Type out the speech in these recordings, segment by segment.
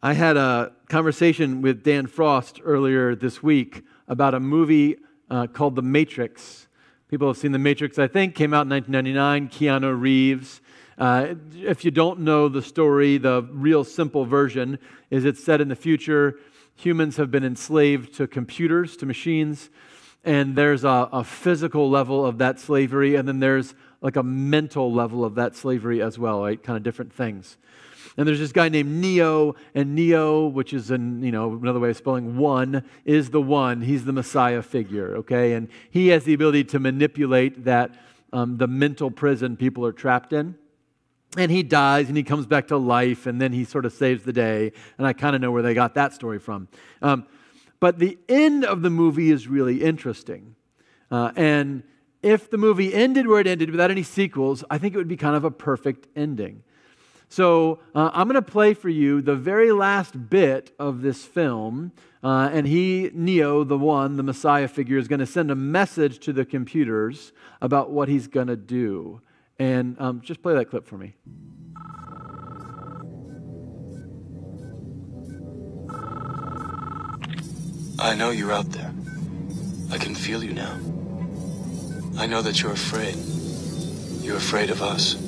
I had a conversation with Dan Frost earlier this week about a movie uh, called The Matrix. People have seen The Matrix, I think, came out in 1999, Keanu Reeves. Uh, if you don't know the story, the real simple version is it's set in the future. Humans have been enslaved to computers, to machines, and there's a, a physical level of that slavery, and then there's like a mental level of that slavery as well, right? Kind of different things. And there's this guy named Neo, and Neo, which is an, you know, another way of spelling one, is the one. He's the Messiah figure, okay? And he has the ability to manipulate that, um, the mental prison people are trapped in. And he dies and he comes back to life, and then he sort of saves the day. And I kind of know where they got that story from. Um, but the end of the movie is really interesting. Uh, and if the movie ended where it ended without any sequels, I think it would be kind of a perfect ending. So uh, I'm going to play for you the very last bit of this film. Uh, and he, Neo, the one, the Messiah figure, is going to send a message to the computers about what he's going to do. And um, just play that clip for me. I know you're out there. I can feel you now. I know that you're afraid. You're afraid of us.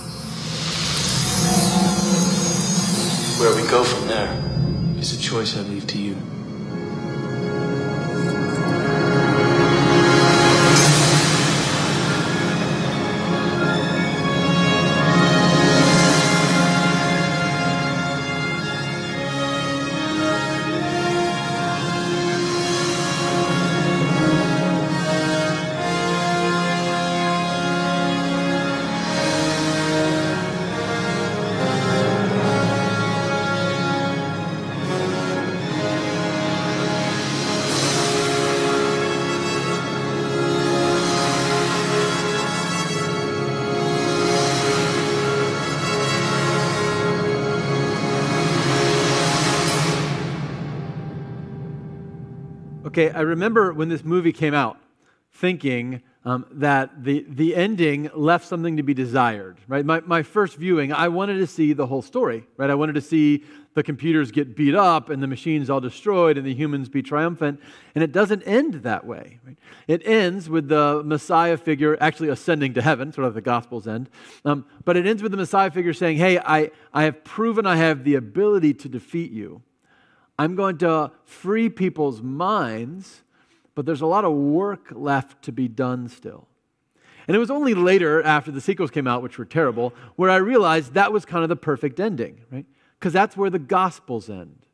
Where we go from there is a choice I leave to you. Okay, I remember when this movie came out thinking um, that the, the ending left something to be desired, right? My, my first viewing, I wanted to see the whole story, right? I wanted to see the computers get beat up and the machines all destroyed and the humans be triumphant. And it doesn't end that way. Right? It ends with the Messiah figure actually ascending to heaven, sort of the Gospels end. Um, but it ends with the Messiah figure saying, Hey, I, I have proven I have the ability to defeat you. I'm going to free people's minds, but there's a lot of work left to be done still. And it was only later, after the sequels came out, which were terrible, where I realized that was kind of the perfect ending, right? Because that's where the Gospels end.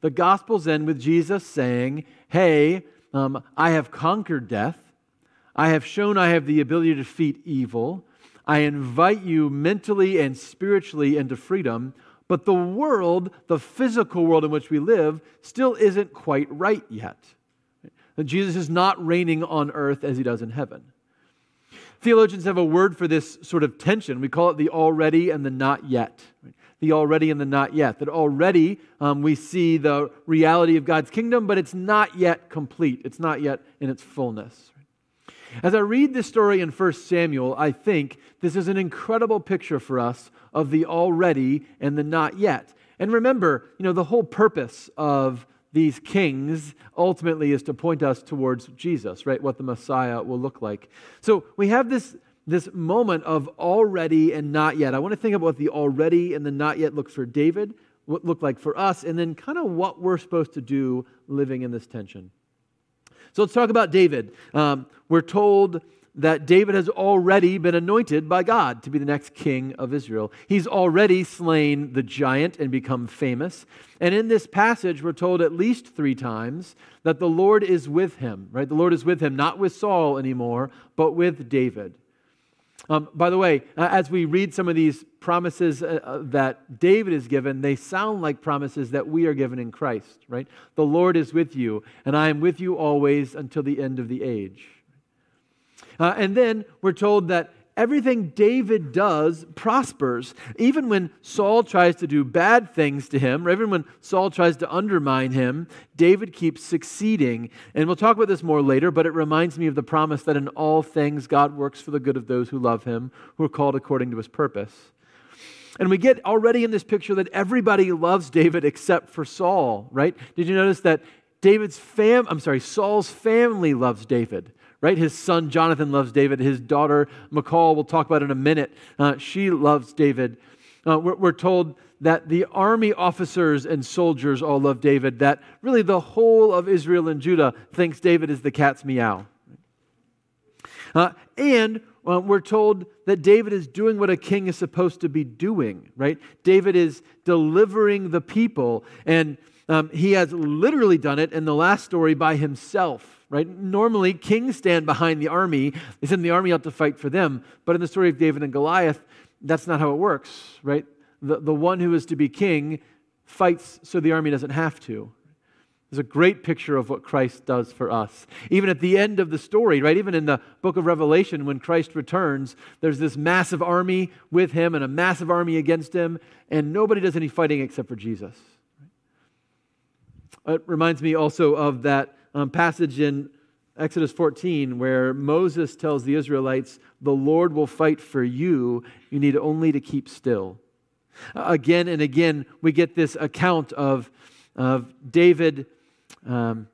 The Gospels end with Jesus saying, Hey, um, I have conquered death. I have shown I have the ability to defeat evil. I invite you mentally and spiritually into freedom. But the world, the physical world in which we live, still isn't quite right yet. Jesus is not reigning on earth as he does in heaven. Theologians have a word for this sort of tension. We call it the already and the not yet. The already and the not yet. That already um, we see the reality of God's kingdom, but it's not yet complete. It's not yet in its fullness. As I read this story in 1 Samuel, I think this is an incredible picture for us of the already and the not yet. And remember, you know, the whole purpose of these kings ultimately is to point us towards Jesus, right? What the Messiah will look like. So we have this, this moment of already and not yet. I want to think about what the already and the not yet looks for David, what looked like for us, and then kind of what we're supposed to do living in this tension. So let's talk about David. Um, we're told that David has already been anointed by God to be the next king of Israel. He's already slain the giant and become famous. And in this passage, we're told at least three times that the Lord is with him, right? The Lord is with him, not with Saul anymore, but with David. Um, by the way, uh, as we read some of these promises uh, uh, that David is given, they sound like promises that we are given in Christ, right? The Lord is with you, and I am with you always until the end of the age. Uh, and then we're told that everything David does prospers. Even when Saul tries to do bad things to him, or even when Saul tries to undermine him, David keeps succeeding. And we'll talk about this more later, but it reminds me of the promise that in all things God works for the good of those who love him, who are called according to his purpose. And we get already in this picture that everybody loves David except for Saul, right? Did you notice that David's fam I'm sorry, Saul's family loves David right? His son Jonathan loves David. His daughter Michal, we'll talk about in a minute, uh, she loves David. Uh, we're, we're, told that the army officers and soldiers all love David, that really the whole of Israel and Judah thinks David is the cat's meow. Uh, and uh, we're told that David is doing what a king is supposed to be doing, right? David is delivering the people, and um, he has literally done it in the last story by himself right? Normally, kings stand behind the army. They send the army out to fight for them. But in the story of David and Goliath, that's not how it works, right? The, the one who is to be king fights so the army doesn't have to. There's a great picture of what Christ does for us. Even at the end of the story, right? Even in the book of Revelation, when Christ returns, there's this massive army with him and a massive army against him, and nobody does any fighting except for Jesus. It reminds me also of that um, passage in Exodus 14 where Moses tells the Israelites, The Lord will fight for you. You need only to keep still. Again and again, we get this account of, of David um,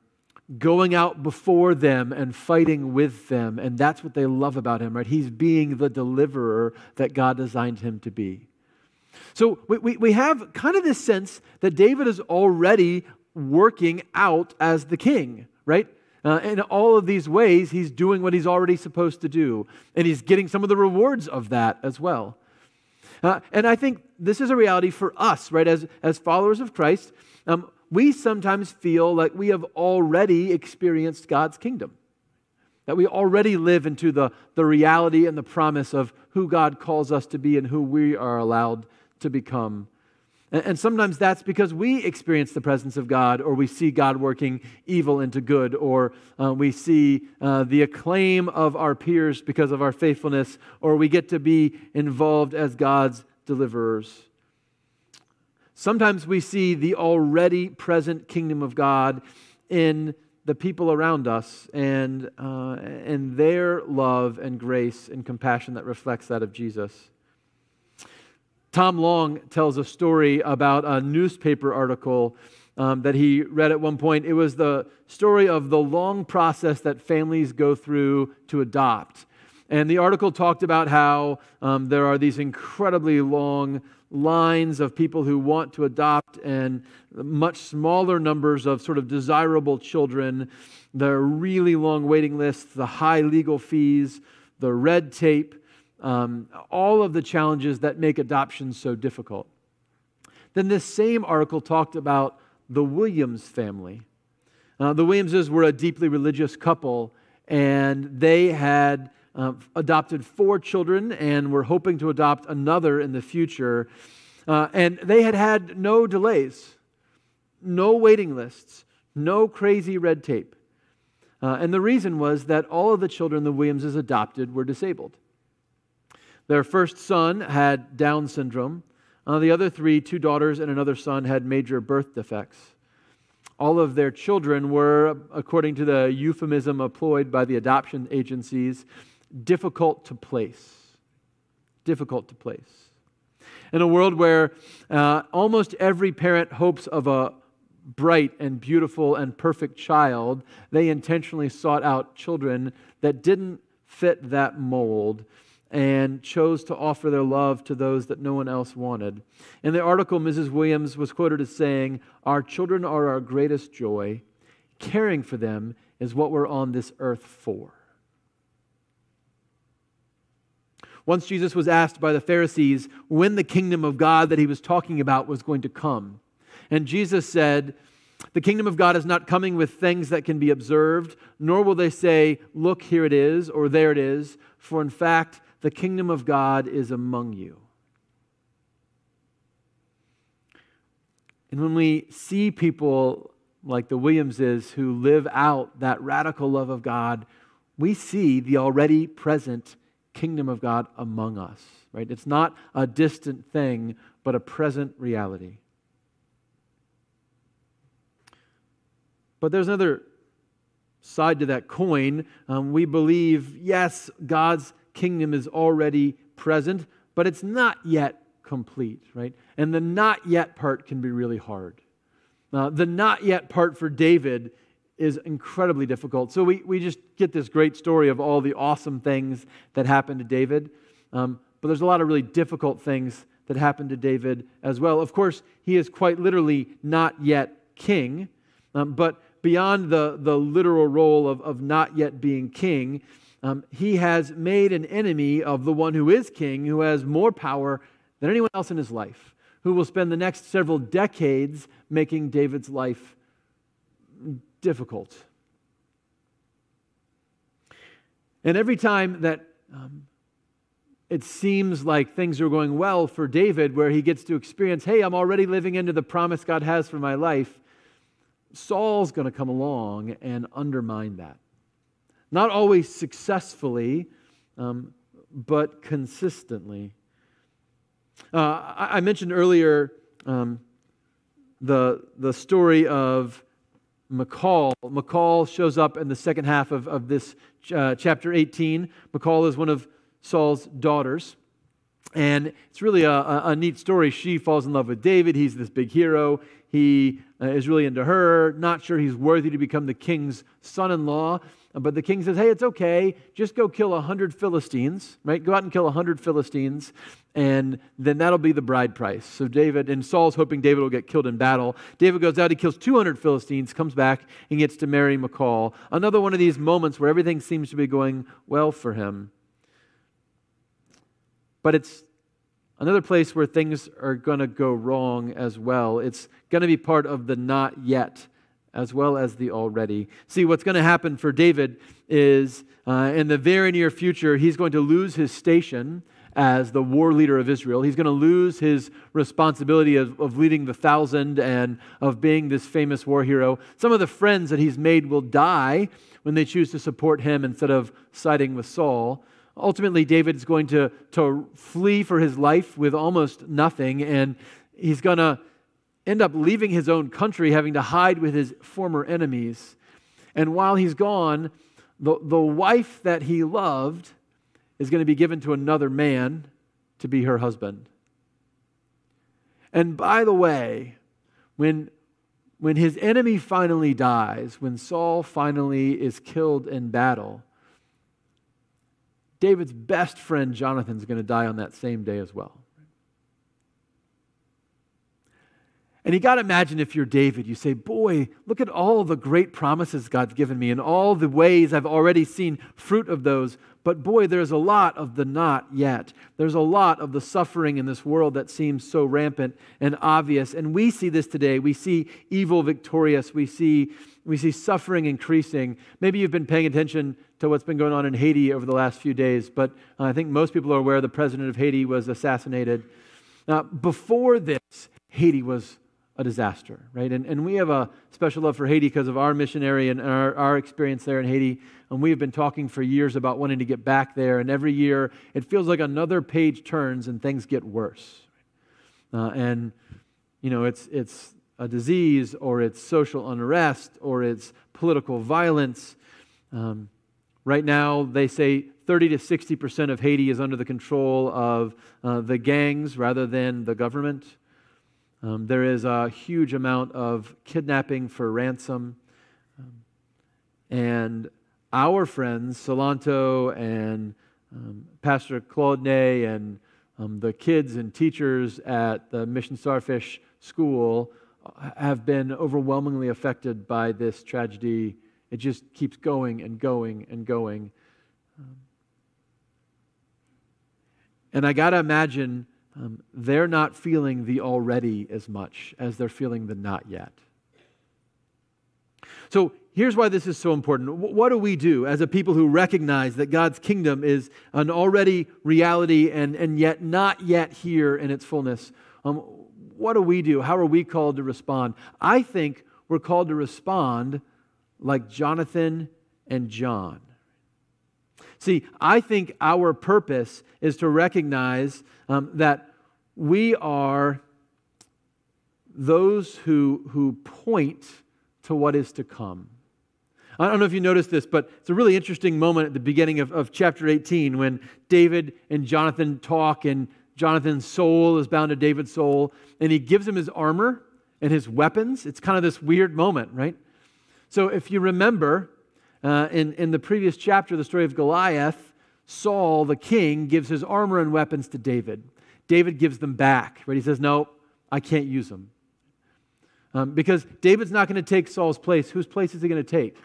going out before them and fighting with them. And that's what they love about him, right? He's being the deliverer that God designed him to be. So we, we, we have kind of this sense that David is already working out as the king, right? Uh, in all of these ways, he's doing what he's already supposed to do, and he's getting some of the rewards of that as well. Uh, and I think this is a reality for us, right? As, as followers of Christ, um, we sometimes feel like we have already experienced God's kingdom, that we already live into the, the reality and the promise of who God calls us to be and who we are allowed to become and sometimes that's because we experience the presence of God, or we see God working evil into good, or uh, we see uh, the acclaim of our peers because of our faithfulness, or we get to be involved as God's deliverers. Sometimes we see the already present kingdom of God in the people around us and, uh, and their love and grace and compassion that reflects that of Jesus. Tom Long tells a story about a newspaper article um, that he read at one point. It was the story of the long process that families go through to adopt. And the article talked about how um, there are these incredibly long lines of people who want to adopt and much smaller numbers of sort of desirable children, the really long waiting lists, the high legal fees, the red tape um, all of the challenges that make adoption so difficult. Then this same article talked about the Williams family. Uh, the Williamses were a deeply religious couple, and they had uh, adopted four children and were hoping to adopt another in the future. Uh, and they had had no delays, no waiting lists, no crazy red tape. Uh, and the reason was that all of the children the Williamses adopted were disabled. Their first son had Down syndrome. Uh, the other three, two daughters and another son, had major birth defects. All of their children were, according to the euphemism employed by the adoption agencies, difficult to place. Difficult to place. In a world where uh, almost every parent hopes of a bright and beautiful and perfect child, they intentionally sought out children that didn't fit that mold and chose to offer their love to those that no one else wanted. In the article, Mrs. Williams was quoted as saying, Our children are our greatest joy. Caring for them is what we're on this earth for. Once Jesus was asked by the Pharisees when the kingdom of God that he was talking about was going to come. And Jesus said, The kingdom of God is not coming with things that can be observed, nor will they say, Look, here it is, or there it is, for in fact, the kingdom of God is among you. And when we see people like the Williamses who live out that radical love of God, we see the already present kingdom of God among us, right? It's not a distant thing, but a present reality. But there's another side to that coin. Um, we believe, yes, God's kingdom is already present, but it's not yet complete, right? And the not yet part can be really hard. Uh, the not yet part for David is incredibly difficult. So we, we just get this great story of all the awesome things that happened to David. Um, but there's a lot of really difficult things that happened to David as well. Of course, he is quite literally not yet king, um, but beyond the, the literal role of, of not yet being king, um, he has made an enemy of the one who is king, who has more power than anyone else in his life, who will spend the next several decades making David's life difficult. And every time that um, it seems like things are going well for David, where he gets to experience, hey, I'm already living into the promise God has for my life, Saul's going to come along and undermine that. Not always successfully, um, but consistently. Uh, I, I, mentioned earlier um, the, the story of Michal. Michal shows up in the second half of, of this uh, chapter 18. Michal is one of Saul's daughters. And it's really a, a, a, neat story. She falls in love with David. He's this big hero. He uh, is really into her, not sure he's worthy to become the king's son in law. But the king says, hey, it's okay. Just go kill a 100 Philistines, right? Go out and kill a 100 Philistines, and then that'll be the bride price. So David, and Saul's hoping David will get killed in battle. David goes out, he kills 200 Philistines, comes back, and gets to marry Michal. Another one of these moments where everything seems to be going well for him. But it's another place where things are going to go wrong as well. It's going to be part of the not yet as well as the already. See, what's going to happen for David is uh, in the very near future, he's going to lose his station as the war leader of Israel. He's going to lose his responsibility of, of leading the thousand and of being this famous war hero. Some of the friends that he's made will die when they choose to support him instead of siding with Saul. Ultimately, David is going to, to flee for his life with almost nothing, and he's going to end up leaving his own country, having to hide with his former enemies. And while he's gone, the, the wife that he loved is going to be given to another man to be her husband. And by the way, when, when his enemy finally dies, when Saul finally is killed in battle, David's best friend Jonathan is going to die on that same day as well. And you got to imagine if you're David, you say, Boy, look at all the great promises God's given me and all the ways I've already seen fruit of those. But boy, there's a lot of the not yet. There's a lot of the suffering in this world that seems so rampant and obvious. And we see this today. We see evil victorious. We see, we see suffering increasing. Maybe you've been paying attention to what's been going on in Haiti over the last few days, but I think most people are aware the president of Haiti was assassinated. Now, before this, Haiti was a disaster, right? And, and we have a special love for Haiti because of our missionary and our, our experience there in Haiti. And we have been talking for years about wanting to get back there. And every year, it feels like another page turns and things get worse. Uh, and, you know, it's, it's a disease or it's social unrest or it's political violence. Um, right now, they say 30 to 60% of Haiti is under the control of uh, the gangs rather than the government. Um, there is a huge amount of kidnapping for ransom. Um, and our friends, Solanto and um, Pastor Claude Ney and um, the kids and teachers at the Mission Starfish School uh, have been overwhelmingly affected by this tragedy. It just keeps going and going and going. Um, and I got to imagine um, they're not feeling the already as much as they're feeling the not yet. So here's why this is so important. What do we do as a people who recognize that God's kingdom is an already reality and, and yet not yet here in its fullness? Um, what do we do? How are we called to respond? I think we're called to respond like Jonathan and John. See, I think our purpose is to recognize um, that we are those who, who point to what is to come. I don't know if you noticed this, but it's a really interesting moment at the beginning of, of chapter 18 when David and Jonathan talk, and Jonathan's soul is bound to David's soul, and he gives him his armor and his weapons. It's kind of this weird moment, right? So if you remember, uh, in, in the previous chapter, the story of Goliath, Saul, the king, gives his armor and weapons to David. David gives them back, right? He says, No, I can't use them. Um, because David's not going to take Saul's place. Whose place is he going to take?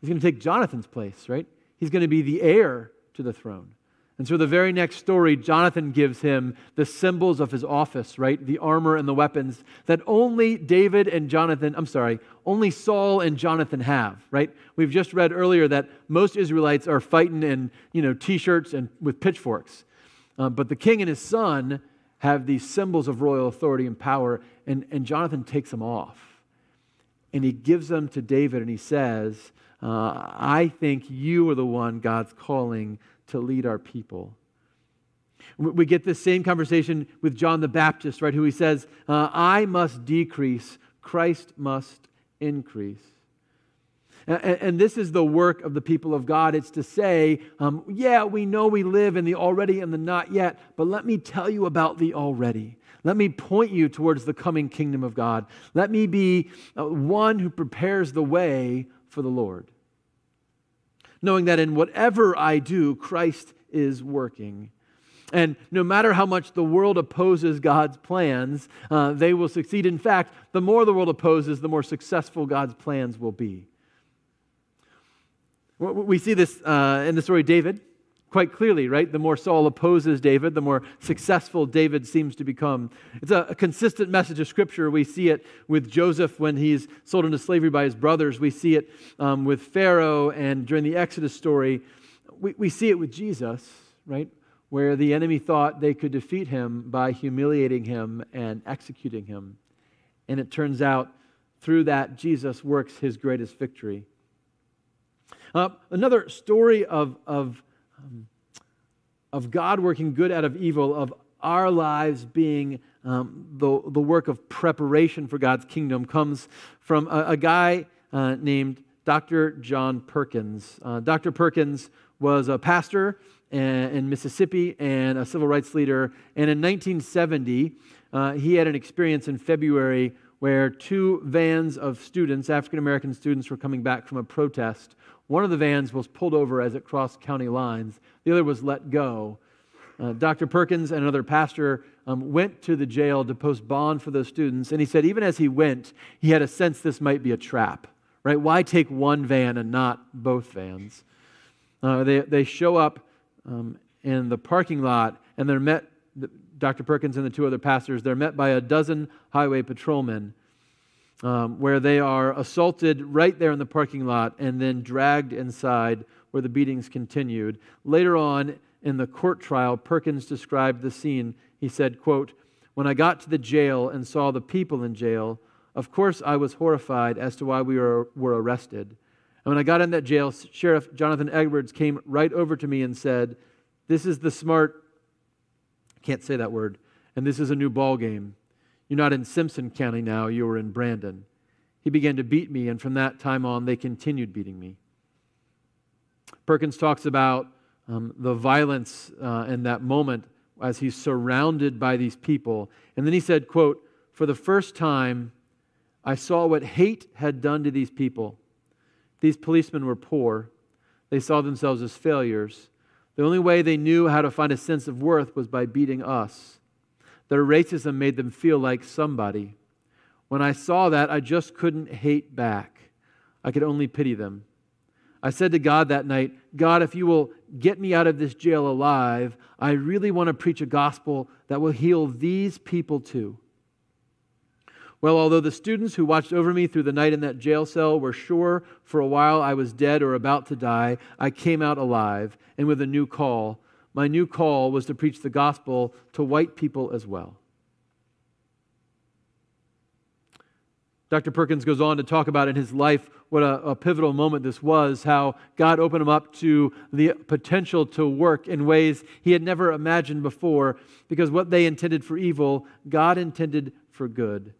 He's going to take Jonathan's place, right? He's going to be the heir to the throne. And so the very next story, Jonathan gives him the symbols of his office, right? The armor and the weapons that only David and Jonathan, I'm sorry, only Saul and Jonathan have, right? We've just read earlier that most Israelites are fighting in, you know, t-shirts and with pitchforks. Uh, but the king and his son have these symbols of royal authority and power, and, and Jonathan takes them off. And he gives them to David, and he says, uh, I think you are the one God's calling to lead our people. We get this same conversation with John the Baptist, right, who he says, uh, I must decrease, Christ must increase. And, this is the work of the people of God. It's to say, um, yeah, we know we live in the already and the not yet, but let me tell you about the already. Let me point you towards the coming kingdom of God. Let me be uh, one who prepares the way for the Lord knowing that in whatever I do, Christ is working. And no matter how much the world opposes God's plans, uh, they will succeed. In fact, the more the world opposes, the more successful God's plans will be. We see this uh, in the story of David quite clearly, right? The more Saul opposes David, the more successful David seems to become. It's a, a, consistent message of Scripture. We see it with Joseph when he's sold into slavery by his brothers. We see it um, with Pharaoh and during the Exodus story. We, we see it with Jesus, right? Where the enemy thought they could defeat him by humiliating him and executing him. And it turns out through that, Jesus works his greatest victory. Uh, another story of, of um, of God working good out of evil, of our lives being um, the, the work of preparation for God's kingdom, comes from a, a guy uh, named Dr. John Perkins. Uh, Dr. Perkins was a pastor in, Mississippi and a civil rights leader. And in 1970, uh, he had an experience in February where two vans of students, African American students, were coming back from a protest one of the vans was pulled over as it crossed county lines, the other was let go. Uh, Dr. Perkins and another pastor um, went to the jail to post bond for those students, and he said, even as he went, he had a sense this might be a trap, right? Why take one van and not both vans? Uh, they, they show up um, in the parking lot, and they're met, Dr. Perkins and the two other pastors, they're met by a dozen highway patrolmen um, where they are assaulted right there in the parking lot and then dragged inside where the beatings continued. Later on in the court trial, Perkins described the scene. He said, quote, When I got to the jail and saw the people in jail, of course I was horrified as to why we were, were arrested. And when I got in that jail, Sheriff Jonathan Edwards came right over to me and said, This is the smart, can't say that word, and this is a new ball game. You're not in Simpson County now, you are in Brandon. He began to beat me, and from that time on, they continued beating me. Perkins talks about um, the violence uh, in that moment as he's surrounded by these people. And then he said, quote, For the first time, I saw what hate had done to these people. These policemen were poor. They saw themselves as failures. The only way they knew how to find a sense of worth was by beating us. Their racism made them feel like somebody. When I saw that, I just couldn't hate back. I could only pity them. I said to God that night, God, if you will get me out of this jail alive, I really want to preach a gospel that will heal these people too. Well, although the students who watched over me through the night in that jail cell were sure for a while I was dead or about to die, I came out alive and with a new call. My new call was to preach the gospel to white people as well. Dr. Perkins goes on to talk about in his life what a, a, pivotal moment this was, how God opened him up to the potential to work in ways he had never imagined before, because what they intended for evil, God intended for good.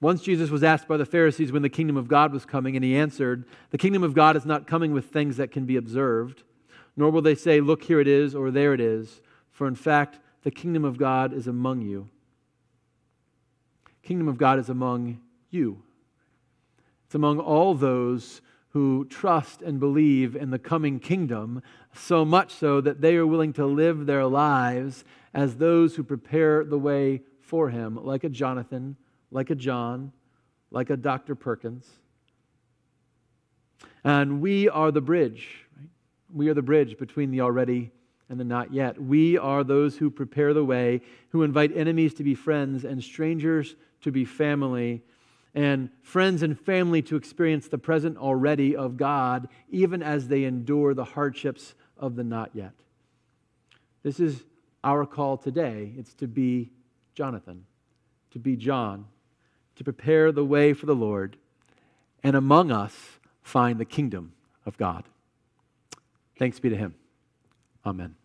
Once Jesus was asked by the Pharisees when the kingdom of God was coming, and he answered, The kingdom of God is not coming with things that can be observed, nor will they say, Look, here it is, or there it is, for in fact, the kingdom of God is among you kingdom of God is among you. It's among all those who trust and believe in the coming kingdom, so much so that they are willing to live their lives as those who prepare the way for him, like a Jonathan, like a John, like a Dr. Perkins. And we are the bridge. Right? We are the bridge between the already and the not yet. We are those who prepare the way, who invite enemies to be friends and strangers to be family, and friends and family to experience the present already of God, even as they endure the hardships of the not yet. This is our call today. It's to be Jonathan, to be John, to prepare the way for the Lord, and among us find the kingdom of God. Thanks be to Him. Amen.